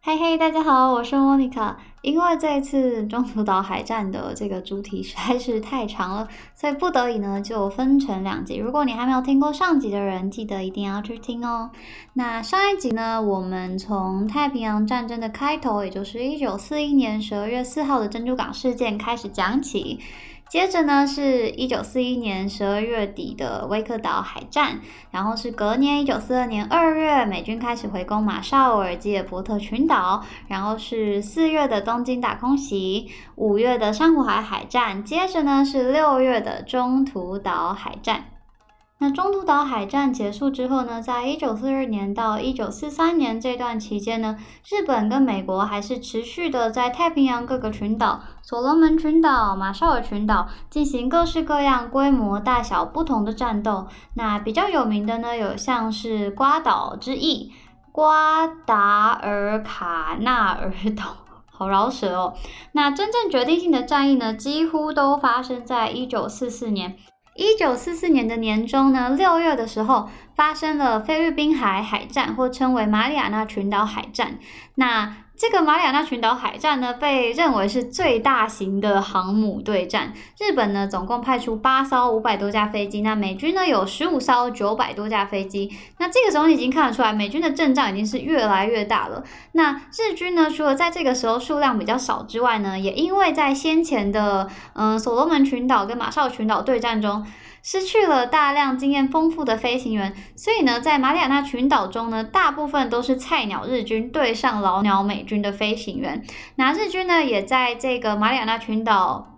嘿嘿，大家好，我是莫妮卡。因为这次中途岛海战的这个主题实在是太长了，所以不得已呢就分成两集。如果你还没有听过上集的人，记得一定要去听哦。那上一集呢，我们从太平洋战争的开头，也就是一九四一年十二月四号的珍珠港事件开始讲起。接着呢，是一九四一年十二月底的威克岛海战，然后是隔年一九四二年二月，美军开始回攻马绍尔、基尔伯特群岛，然后是四月的东京大空袭，五月的珊瑚海海战，接着呢是六月的中途岛海战。那中途岛海战结束之后呢，在一九四二年到一九四三年这段期间呢，日本跟美国还是持续的在太平洋各个群岛，所罗门群岛、马绍尔群岛进行各式各样、规模大小不同的战斗。那比较有名的呢，有像是瓜岛之役、瓜达尔卡纳尔岛，好饶舌哦。那真正决定性的战役呢，几乎都发生在一九四四年。一九四四年的年中呢，六月的时候发生了菲律宾海海战，或称为马里亚纳群岛海战。那这个马里亚纳群岛海战呢，被认为是最大型的航母对战。日本呢，总共派出八艘五百多架飞机，那美军呢有十五艘九百多架飞机。那这个时候你已经看得出来，美军的阵仗已经是越来越大了。那日军呢，除了在这个时候数量比较少之外呢，也因为在先前的嗯所罗门群岛跟马绍群岛对战中。失去了大量经验丰富的飞行员，所以呢，在马里亚纳群岛中呢，大部分都是菜鸟日军对上老鸟美军的飞行员。那日军呢，也在这个马里亚纳群岛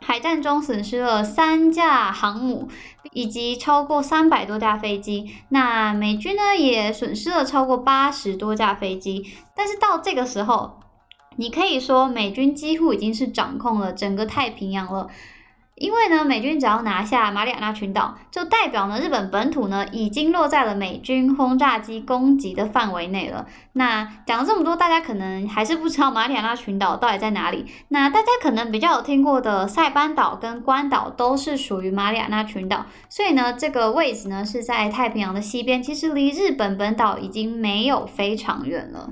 海战中损失了三架航母以及超过三百多架飞机。那美军呢，也损失了超过八十多架飞机。但是到这个时候，你可以说美军几乎已经是掌控了整个太平洋了。因为呢，美军只要拿下马里亚纳群岛，就代表呢日本本土呢已经落在了美军轰炸机攻击的范围内了。那讲了这么多，大家可能还是不知道马里亚纳群岛到底在哪里。那大家可能比较有听过的塞班岛跟关岛都是属于马里亚纳群岛，所以呢这个位置呢是在太平洋的西边，其实离日本本岛已经没有非常远了。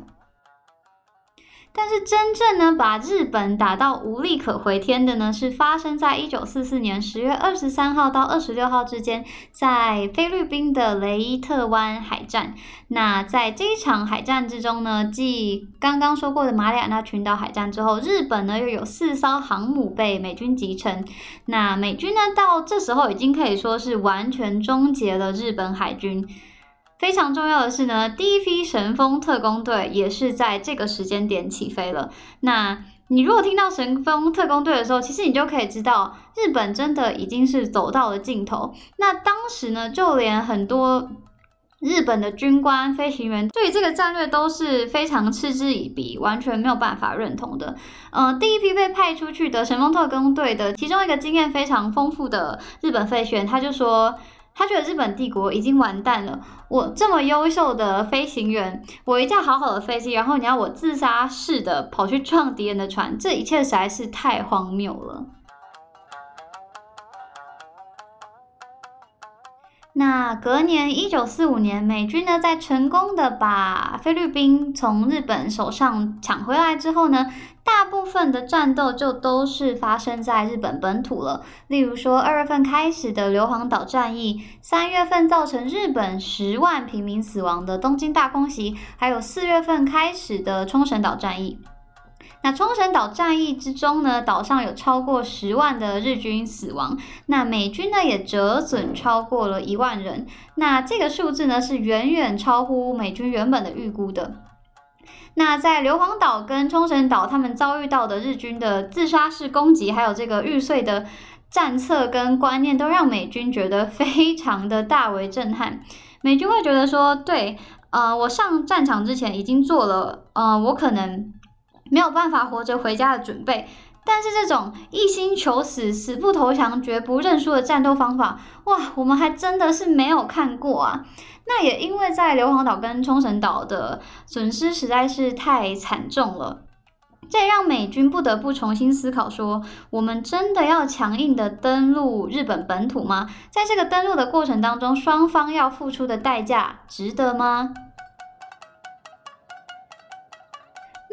但是真正呢，把日本打到无力可回天的呢，是发生在一九四四年十月二十三号到二十六号之间，在菲律宾的雷伊特湾海战。那在这一场海战之中呢，继刚刚说过的马里亚纳群岛海战之后，日本呢又有四艘航母被美军击沉。那美军呢，到这时候已经可以说是完全终结了日本海军。非常重要的是呢，第一批神风特工队也是在这个时间点起飞了。那你如果听到神风特工队的时候，其实你就可以知道，日本真的已经是走到了尽头。那当时呢，就连很多日本的军官、飞行员对这个战略都是非常嗤之以鼻，完全没有办法认同的。嗯，第一批被派出去的神风特工队的其中一个经验非常丰富的日本飞行员，他就说。他觉得日本帝国已经完蛋了。我这么优秀的飞行员，我一架好好的飞机，然后你要我自杀式的跑去撞敌人的船，这一切实在是太荒谬了。那隔年一九四五年，美军呢在成功的把菲律宾从日本手上抢回来之后呢，大部分的战斗就都是发生在日本本土了。例如说，二月份开始的硫磺岛战役，三月份造成日本十万平民死亡的东京大空袭，还有四月份开始的冲绳岛战役。那冲绳岛战役之中呢，岛上有超过十万的日军死亡，那美军呢也折损超过了一万人，那这个数字呢是远远超乎美军原本的预估的。那在硫磺岛跟冲绳岛，他们遭遇到的日军的自杀式攻击，还有这个玉碎的战策跟观念，都让美军觉得非常的大为震撼。美军会觉得说，对，呃，我上战场之前已经做了，呃，我可能。没有办法活着回家的准备，但是这种一心求死、死不投降、绝不认输的战斗方法，哇，我们还真的是没有看过啊！那也因为在硫磺岛跟冲绳岛的损失实在是太惨重了，这让美军不得不重新思考：说我们真的要强硬的登陆日本本土吗？在这个登陆的过程当中，双方要付出的代价值得吗？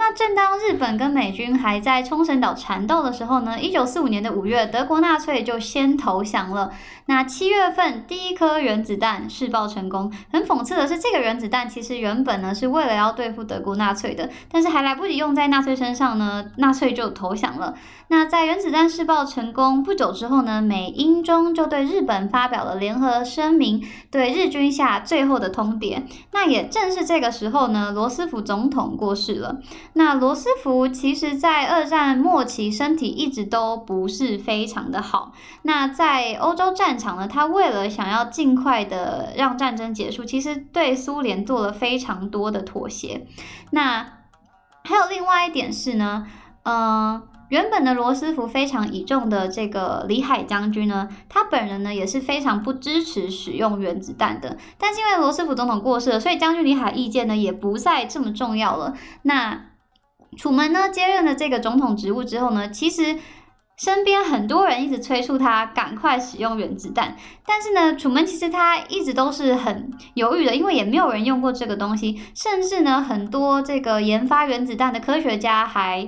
那正当日本跟美军还在冲绳岛缠斗的时候呢，一九四五年的五月，德国纳粹就先投降了。那七月份，第一颗原子弹试爆成功。很讽刺的是，这个原子弹其实原本呢是为了要对付德国纳粹的，但是还来不及用在纳粹身上呢，纳粹就投降了。那在原子弹试爆成功不久之后呢，美英中就对日本发表了联合声明，对日军下最后的通牒。那也正是这个时候呢，罗斯福总统过世了。那罗斯福其实在二战末期身体一直都不是非常的好。那在欧洲战场呢，他为了想要尽快的让战争结束，其实对苏联做了非常多的妥协。那还有另外一点是呢，嗯，原本的罗斯福非常倚重的这个李海将军呢，他本人呢也是非常不支持使用原子弹的。但是因为罗斯福总统过世了，所以将军李海意见呢也不再这么重要了。那楚门呢接任了这个总统职务之后呢，其实。身边很多人一直催促他赶快使用原子弹，但是呢，楚门其实他一直都是很犹豫的，因为也没有人用过这个东西，甚至呢，很多这个研发原子弹的科学家还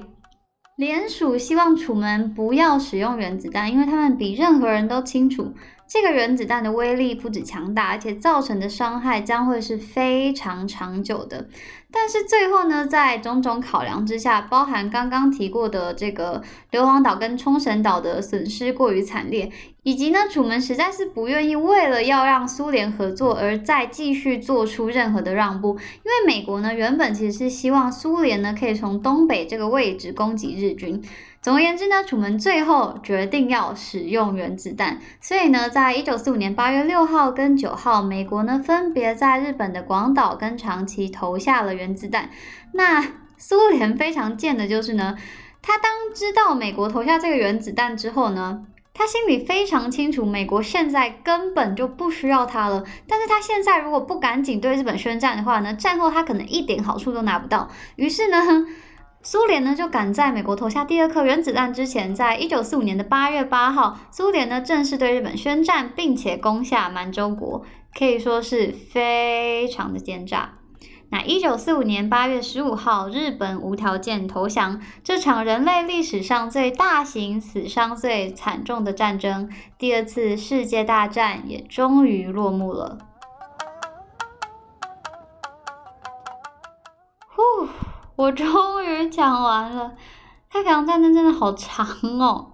联署希望楚门不要使用原子弹，因为他们比任何人都清楚。这个原子弹的威力不止强大，而且造成的伤害将会是非常长久的。但是最后呢，在种种考量之下，包含刚刚提过的这个硫磺岛跟冲绳岛的损失过于惨烈，以及呢，楚门实在是不愿意为了要让苏联合作而再继续做出任何的让步，因为美国呢原本其实是希望苏联呢可以从东北这个位置攻击日军。总而言之呢，楚门最后决定要使用原子弹，所以呢，在一九四五年八月六号跟九号，美国呢分别在日本的广岛跟长崎投下了原子弹。那苏联非常贱的就是呢，他当知道美国投下这个原子弹之后呢，他心里非常清楚，美国现在根本就不需要他了。但是他现在如果不赶紧对日本宣战的话呢，战后他可能一点好处都拿不到。于是呢。苏联呢就赶在美国投下第二颗原子弹之前，在一九四五年的八月八号，苏联呢正式对日本宣战，并且攻下满洲国，可以说是非常的奸诈。那一九四五年八月十五号，日本无条件投降，这场人类历史上最大型、死伤最惨重的战争——第二次世界大战也终于落幕了。我终于讲完了，太平洋战争真的好长哦。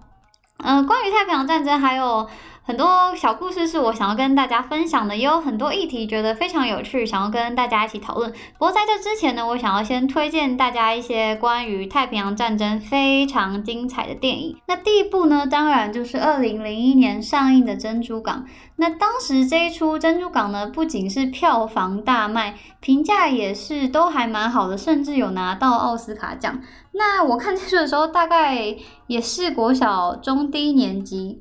嗯，关于太平洋战争还有很多小故事是我想要跟大家分享的，也有很多议题觉得非常有趣，想要跟大家一起讨论。不过在这之前呢，我想要先推荐大家一些关于太平洋战争非常精彩的电影。那第一部呢，当然就是二零零一年上映的《珍珠港》。那当时这一出《珍珠港》呢，不仅是票房大卖，评价也是都还蛮好的，甚至有拿到奥斯卡奖。那我看这出的时候，大概也是国小中低年级，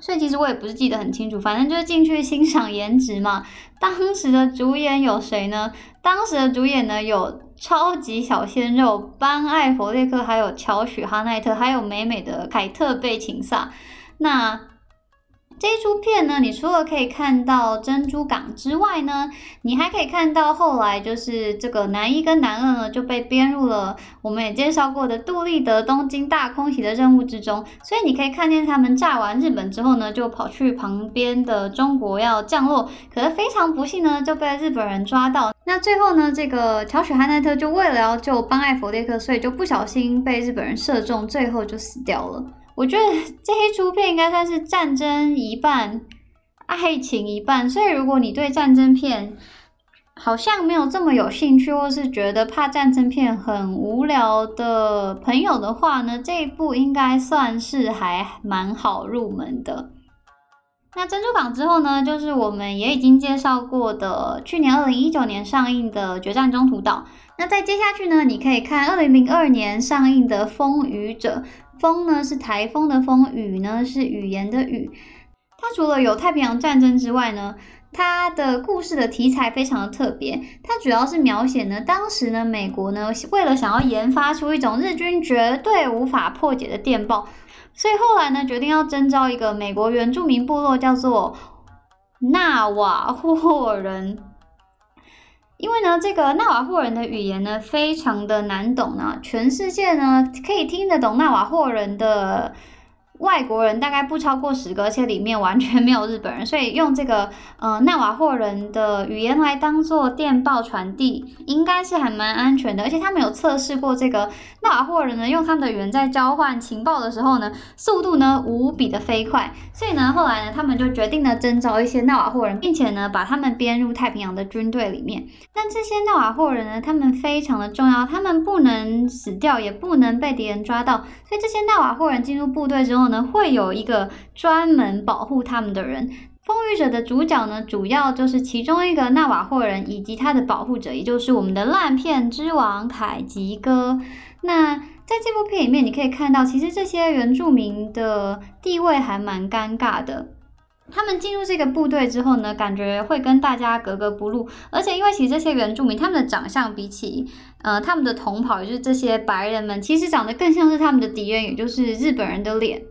所以其实我也不是记得很清楚，反正就是进去欣赏颜值嘛。当时的主演有谁呢？当时的主演呢有超级小鲜肉班艾弗列克，还有乔许哈奈特，还有美美的凯特贝琴萨。那这一出片呢，你除了可以看到珍珠港之外呢，你还可以看到后来就是这个男一跟男二呢就被编入了我们也介绍过的杜立德东京大空袭的任务之中，所以你可以看见他们炸完日本之后呢，就跑去旁边的中国要降落，可是非常不幸呢就被日本人抓到。那最后呢，这个乔许汉奈特就为了要救班艾弗列克，所以就不小心被日本人射中，最后就死掉了。我觉得这一出片应该算是战争一半，爱情一半。所以如果你对战争片好像没有这么有兴趣，或是觉得怕战争片很无聊的朋友的话呢，这一部应该算是还蛮好入门的。那珍珠港之后呢，就是我们也已经介绍过的，去年二零一九年上映的《决战中途岛》。那再接下去呢，你可以看二零零二年上映的《风雨者》。风呢是台风的风，雨呢是语言的语。它除了有太平洋战争之外呢，它的故事的题材非常的特别。它主要是描写呢，当时呢美国呢为了想要研发出一种日军绝对无法破解的电报，所以后来呢决定要征召一个美国原住民部落，叫做纳瓦霍人。因为呢，这个纳瓦霍人的语言呢非常的难懂呢，全世界呢可以听得懂纳瓦霍人的。外国人大概不超过十个，而且里面完全没有日本人，所以用这个呃纳瓦霍人的语言来当做电报传递，应该是还蛮安全的。而且他们有测试过这个纳瓦霍人呢，用他们的语言在交换情报的时候呢，速度呢无比的飞快。所以呢，后来呢，他们就决定呢征召一些纳瓦霍人，并且呢把他们编入太平洋的军队里面。但这些纳瓦霍人呢，他们非常的重要，他们不能死掉，也不能被敌人抓到。所以这些纳瓦霍人进入部队之后。呢，会有一个专门保护他们的人。风雨者的主角呢，主要就是其中一个纳瓦霍人以及他的保护者，也就是我们的烂片之王凯吉哥。那在这部片里面，你可以看到，其实这些原住民的地位还蛮尴尬的。他们进入这个部队之后呢，感觉会跟大家格格不入，而且因为其实这些原住民他们的长相比起呃他们的同袍，也就是这些白人们，其实长得更像是他们的敌人，也就是日本人的脸。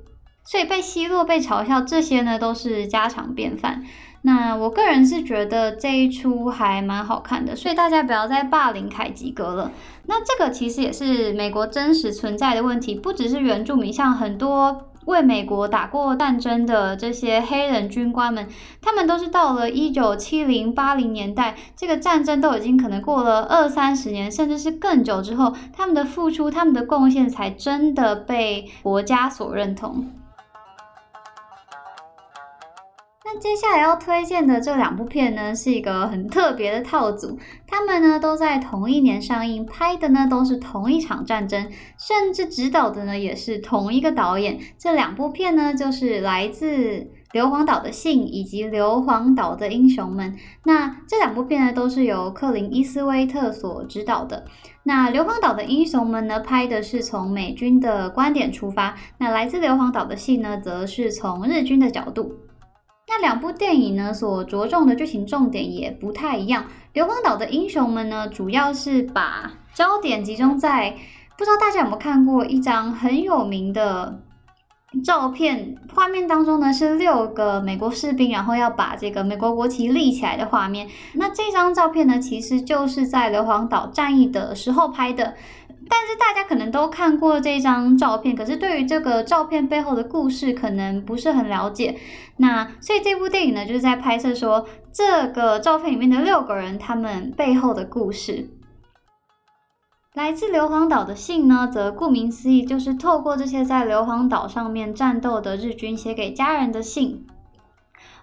所以被奚落、被嘲笑，这些呢都是家常便饭。那我个人是觉得这一出还蛮好看的，所以大家不要再霸凌凯吉哥了。那这个其实也是美国真实存在的问题，不只是原住民，像很多为美国打过战争的这些黑人军官们，他们都是到了一九七零、八零年代，这个战争都已经可能过了二三十年，甚至是更久之后，他们的付出、他们的贡献才真的被国家所认同。那接下来要推荐的这两部片呢，是一个很特别的套组，他们呢都在同一年上映，拍的呢都是同一场战争，甚至指导的呢也是同一个导演。这两部片呢，就是来自硫磺岛的信以及硫磺岛的英雄们。那这两部片呢，都是由克林伊斯威特所指导的。那硫磺岛的英雄们呢，拍的是从美军的观点出发；那来自硫磺岛的信呢，则是从日军的角度。那两部电影呢，所着重的剧情重点也不太一样。硫磺岛的英雄们呢，主要是把焦点集中在，不知道大家有没有看过一张很有名的照片，画面当中呢是六个美国士兵，然后要把这个美国国旗立起来的画面。那这张照片呢，其实就是在硫磺岛战役的时候拍的。但是大家可能都看过这张照片，可是对于这个照片背后的故事可能不是很了解。那所以这部电影呢，就是在拍摄说这个照片里面的六个人他们背后的故事。来自硫磺岛的信呢，则顾名思义就是透过这些在硫磺岛上面战斗的日军写给家人的信。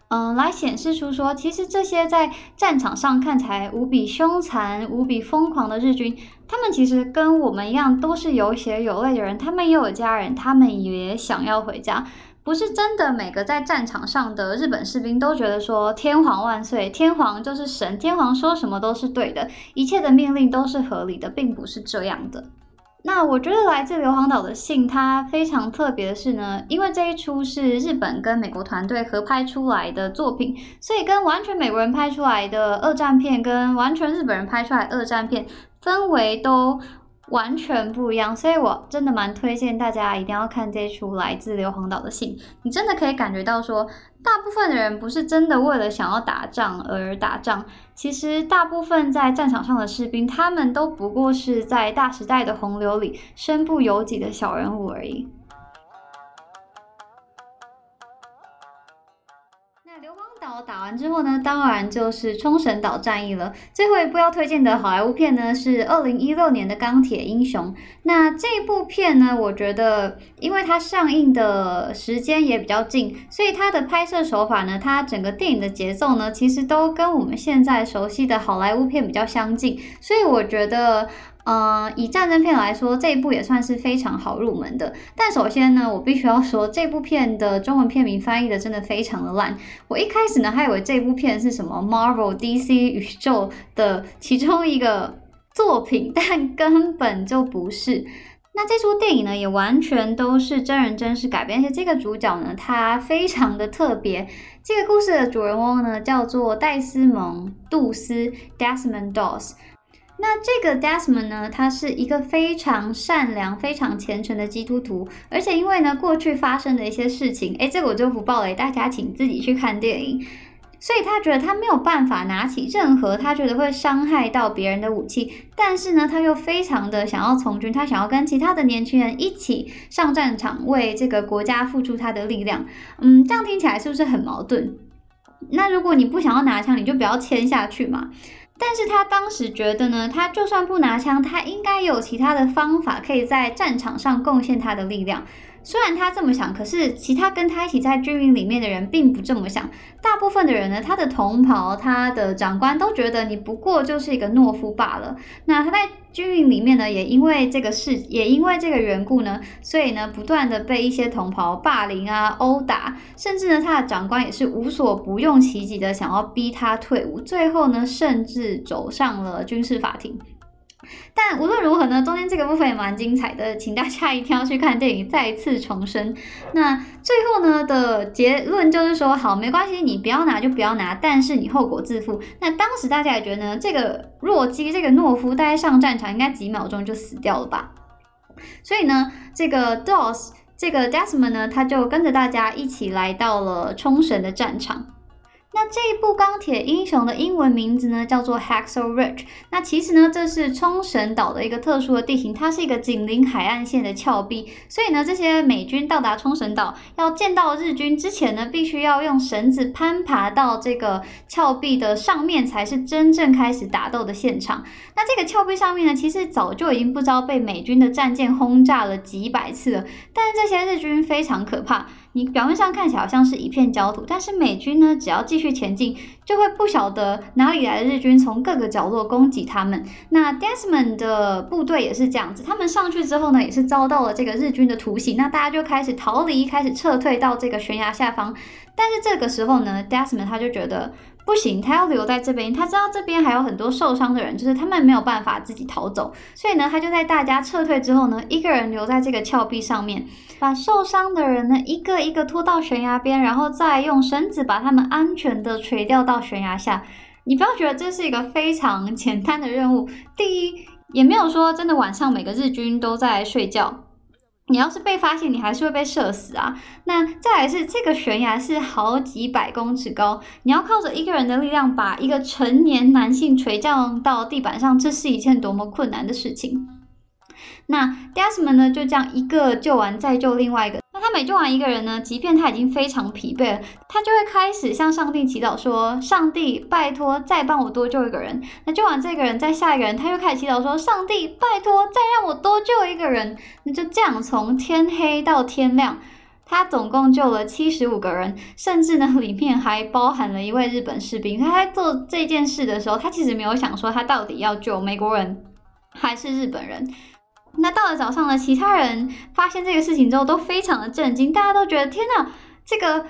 嗯，来显示出说，其实这些在战场上看起来无比凶残、无比疯狂的日军，他们其实跟我们一样，都是有血有泪的人。他们也有家人，他们也想要回家。不是真的每个在战场上的日本士兵都觉得说天皇万岁，天皇就是神，天皇说什么都是对的，一切的命令都是合理的，并不是这样的。那我觉得来自硫磺岛的信，它非常特别的是呢，因为这一出是日本跟美国团队合拍出来的作品，所以跟完全美国人拍出来的二战片，跟完全日本人拍出来二战片氛围都。完全不一样，所以我真的蛮推荐大家一定要看这一出来自硫磺岛的信。你真的可以感觉到说，大部分的人不是真的为了想要打仗而打仗，其实大部分在战场上的士兵，他们都不过是在大时代的洪流里身不由己的小人物而已。打完之后呢，当然就是冲绳岛战役了。最后一部要推荐的好莱坞片呢，是二零一六年的《钢铁英雄》。那这部片呢，我觉得因为它上映的时间也比较近，所以它的拍摄手法呢，它整个电影的节奏呢，其实都跟我们现在熟悉的好莱坞片比较相近。所以我觉得。嗯，以战争片来说，这一部也算是非常好入门的。但首先呢，我必须要说，这部片的中文片名翻译的真的非常的烂。我一开始呢，还以为这部片是什么 Marvel DC 宇宙的其中一个作品，但根本就不是。那这出电影呢，也完全都是真人真事改编，而且这个主角呢，他非常的特别。这个故事的主人翁呢，叫做戴斯蒙·杜斯 （Desmond Doss）。那这个 Desmond 呢，他是一个非常善良、非常虔诚的基督徒，而且因为呢过去发生的一些事情，哎，这个我就不报了，大家请自己去看电影。所以他觉得他没有办法拿起任何他觉得会伤害到别人的武器，但是呢，他又非常的想要从军，他想要跟其他的年轻人一起上战场，为这个国家付出他的力量。嗯，这样听起来是不是很矛盾？那如果你不想要拿枪，你就不要签下去嘛。但是他当时觉得呢，他就算不拿枪，他应该有其他的方法可以在战场上贡献他的力量。虽然他这么想，可是其他跟他一起在军营里面的人并不这么想。大部分的人呢，他的同袍、他的长官都觉得你不过就是一个懦夫罢了。那他在军营里面呢，也因为这个事，也因为这个缘故呢，所以呢，不断的被一些同袍霸凌啊、殴打，甚至呢，他的长官也是无所不用其极的想要逼他退伍。最后呢，甚至走上了军事法庭。但无论如何呢，中间这个部分也蛮精彩的，请大家一定要去看电影，再次重生。那最后呢的结论就是说，好，没关系，你不要拿就不要拿，但是你后果自负。那当时大家也觉得呢，这个弱鸡，这个懦夫，大概上战场应该几秒钟就死掉了吧？所以呢，这个 Dos，这个 Desmond 呢，他就跟着大家一起来到了冲绳的战场。那这一部钢铁英雄的英文名字呢，叫做 Hacksaw Ridge。那其实呢，这是冲绳岛的一个特殊的地形，它是一个紧邻海岸线的峭壁，所以呢，这些美军到达冲绳岛要见到日军之前呢，必须要用绳子攀爬到这个峭壁的上面，才是真正开始打斗的现场。那这个峭壁上面呢，其实早就已经不知道被美军的战舰轰炸了几百次了，但是这些日军非常可怕。你表面上看起来好像是一片焦土，但是美军呢，只要继续前进，就会不晓得哪里来的日军从各个角落攻击他们。那 Desmond 的部队也是这样子，他们上去之后呢，也是遭到了这个日军的突袭，那大家就开始逃离，开始撤退到这个悬崖下方。但是这个时候呢，Desmond 他就觉得。不行，他要留在这边。他知道这边还有很多受伤的人，就是他们没有办法自己逃走，所以呢，他就在大家撤退之后呢，一个人留在这个峭壁上面，把受伤的人呢一个一个拖到悬崖边，然后再用绳子把他们安全的垂吊到悬崖下。你不要觉得这是一个非常 简单的任务。第一，也没有说真的晚上每个日军都在睡觉。你要是被发现，你还是会被射死啊！那再来是这个悬崖是好几百公尺高，你要靠着一个人的力量把一个成年男性垂降到地板上，这是一件多么困难的事情。那 Desmond 呢，就这样一个救完再救另外一个。他每救完一个人呢，即便他已经非常疲惫了，他就会开始向上帝祈祷说：“上帝，拜托，再帮我多救一个人。”那救完这个人，再下一个人，他又开始祈祷说：“上帝，拜托，再让我多救一个人。”那就这样从天黑到天亮，他总共救了七十五个人，甚至呢，里面还包含了一位日本士兵。他在做这件事的时候，他其实没有想说他到底要救美国人还是日本人。那到了早上呢，其他人发现这个事情之后都非常的震惊，大家都觉得天哪，这个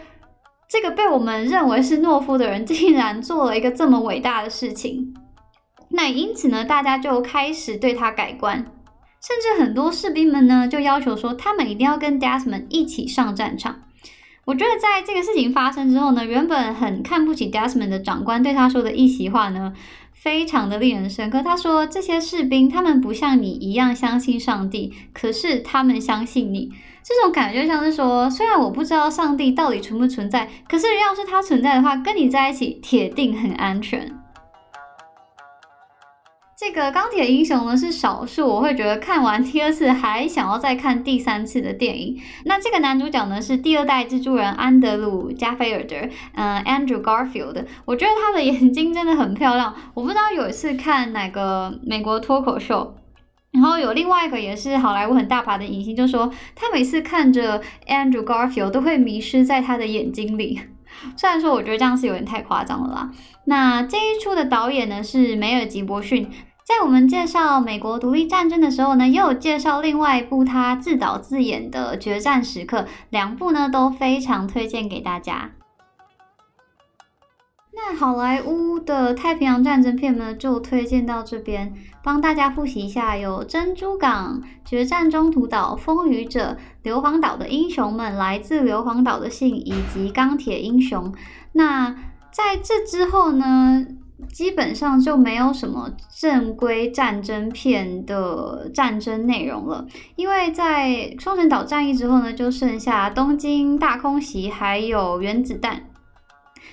这个被我们认为是懦夫的人，竟然做了一个这么伟大的事情。那因此呢，大家就开始对他改观，甚至很多士兵们呢就要求说，他们一定要跟 Desmond 一起上战场。我觉得在这个事情发生之后呢，原本很看不起 Desmond 的长官对他说的一席话呢。非常的令人深刻。他说：“这些士兵，他们不像你一样相信上帝，可是他们相信你。这种感觉像是说，虽然我不知道上帝到底存不存在，可是要是他存在的话，跟你在一起铁定很安全。”这个钢铁英雄呢是少数我会觉得看完第二次还想要再看第三次的电影。那这个男主角呢是第二代蜘蛛人安德鲁加菲尔德，嗯，Andrew Garfield。我觉得他的眼睛真的很漂亮。我不知道有一次看哪个美国脱口秀，然后有另外一个也是好莱坞很大牌的影星，就说他每次看着 Andrew Garfield 都会迷失在他的眼睛里。虽然说我觉得这样是有点太夸张了啦。那这一出的导演呢是梅尔吉伯逊。在我们介绍美国独立战争的时候呢，又有介绍另外一部他自导自演的《决战时刻》，两部呢都非常推荐给大家。那好莱坞的太平洋战争片呢，就推荐到这边，帮大家复习一下：有《珍珠港》《决战中途岛》《风雨者》《硫磺岛的英雄们》《来自硫磺岛的信》以及《钢铁英雄》。那在这之后呢？基本上就没有什么正规战争片的战争内容了，因为在冲绳岛战役之后呢，就剩下东京大空袭还有原子弹。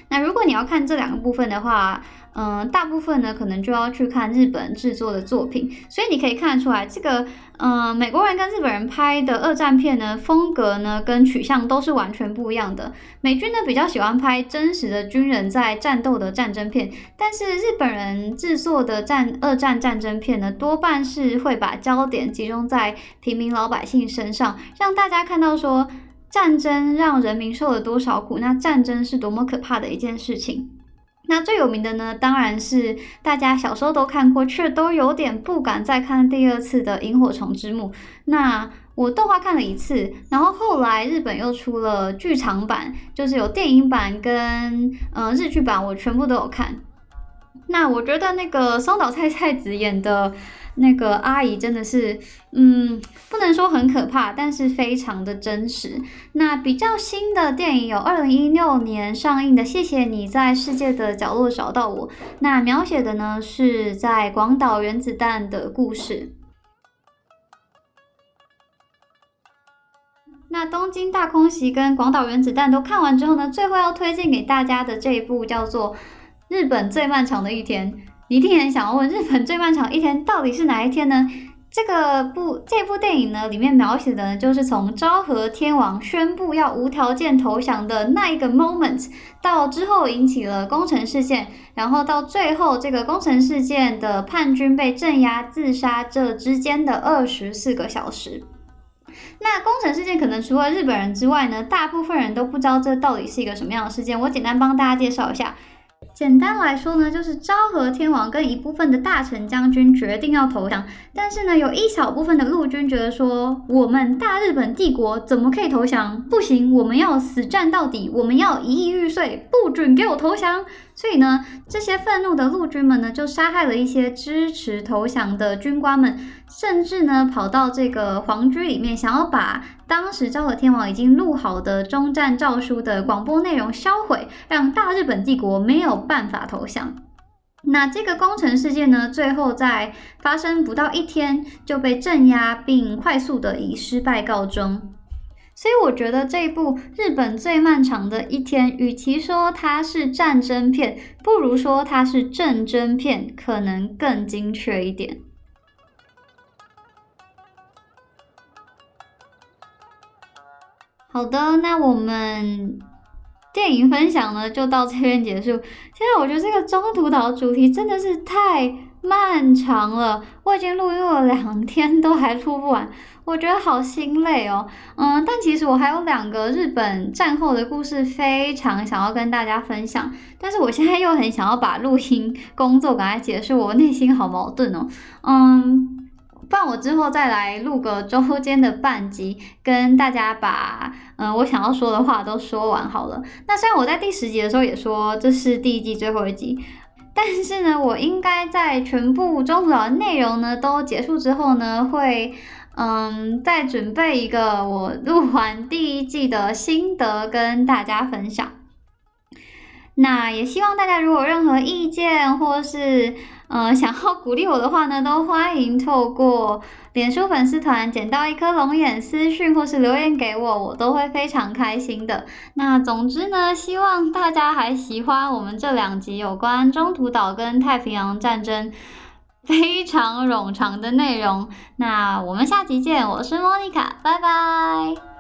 那如果你要看这两个部分的话，嗯，大部分呢可能就要去看日本制作的作品，所以你可以看得出来，这个嗯美国人跟日本人拍的二战片呢，风格呢跟取向都是完全不一样的。美军呢比较喜欢拍真实的军人在战斗的战争片，但是日本人制作的战二战战争片呢，多半是会把焦点集中在平民老百姓身上，让大家看到说战争让人民受了多少苦，那战争是多么可怕的一件事情。那最有名的呢，当然是大家小时候都看过，却都有点不敢再看第二次的《萤火虫之墓》。那我动画看了一次，然后后来日本又出了剧场版，就是有电影版跟嗯日剧版，我全部都有看。那我觉得那个松岛菜菜子演的。那个阿姨真的是，嗯，不能说很可怕，但是非常的真实。那比较新的电影有二零一六年上映的《谢谢你在世界的角落找到我》，那描写的呢是在广岛原子弹的故事。那东京大空袭跟广岛原子弹都看完之后呢，最后要推荐给大家的这一部叫做《日本最漫长的一天》。一定很想要问，日本最漫长一天到底是哪一天呢？这个部这部电影呢，里面描写的就是从昭和天王宣布要无条件投降的那一个 moment，到之后引起了工程事件，然后到最后这个工程事件的叛军被镇压自杀这之间的二十四个小时。那工程事件可能除了日本人之外呢，大部分人都不知道这到底是一个什么样的事件。我简单帮大家介绍一下。简单来说呢，就是昭和天王跟一部分的大臣将军决定要投降，但是呢，有一小部分的陆军觉得说，我们大日本帝国怎么可以投降？不行，我们要死战到底，我们要一亿玉碎，不准给我投降。所以呢，这些愤怒的陆军们呢，就杀害了一些支持投降的军官们，甚至呢，跑到这个皇居里面，想要把当时昭和天王已经录好的终战诏书的广播内容销毁，让大日本帝国没有办法投降。那这个工程事件呢，最后在发生不到一天就被镇压，并快速的以失败告终。所以我觉得这一部日本最漫长的一天，与其说它是战争片，不如说它是战争片，可能更精确一点。好的，那我们电影分享呢就到这边结束。现在我觉得这个中途岛主题真的是太漫长了，我已经录音了两天都还录不完。我觉得好心累哦，嗯，但其实我还有两个日本战后的故事非常想要跟大家分享，但是我现在又很想要把录音工作赶快结束，我内心好矛盾哦，嗯，不然我之后再来录个周间的半集，跟大家把嗯我想要说的话都说完好了。那虽然我在第十集的时候也说这是第一季最后一集，但是呢，我应该在全部中途岛的内容呢都结束之后呢会。嗯，再准备一个我录完第一季的心得跟大家分享。那也希望大家如果任何意见或是呃想要鼓励我的话呢，都欢迎透过脸书粉丝团捡到一颗龙眼私讯或是留言给我，我都会非常开心的。那总之呢，希望大家还喜欢我们这两集有关中途岛跟太平洋战争。非常冗长的内容，那我们下集见，我是莫妮卡，拜拜。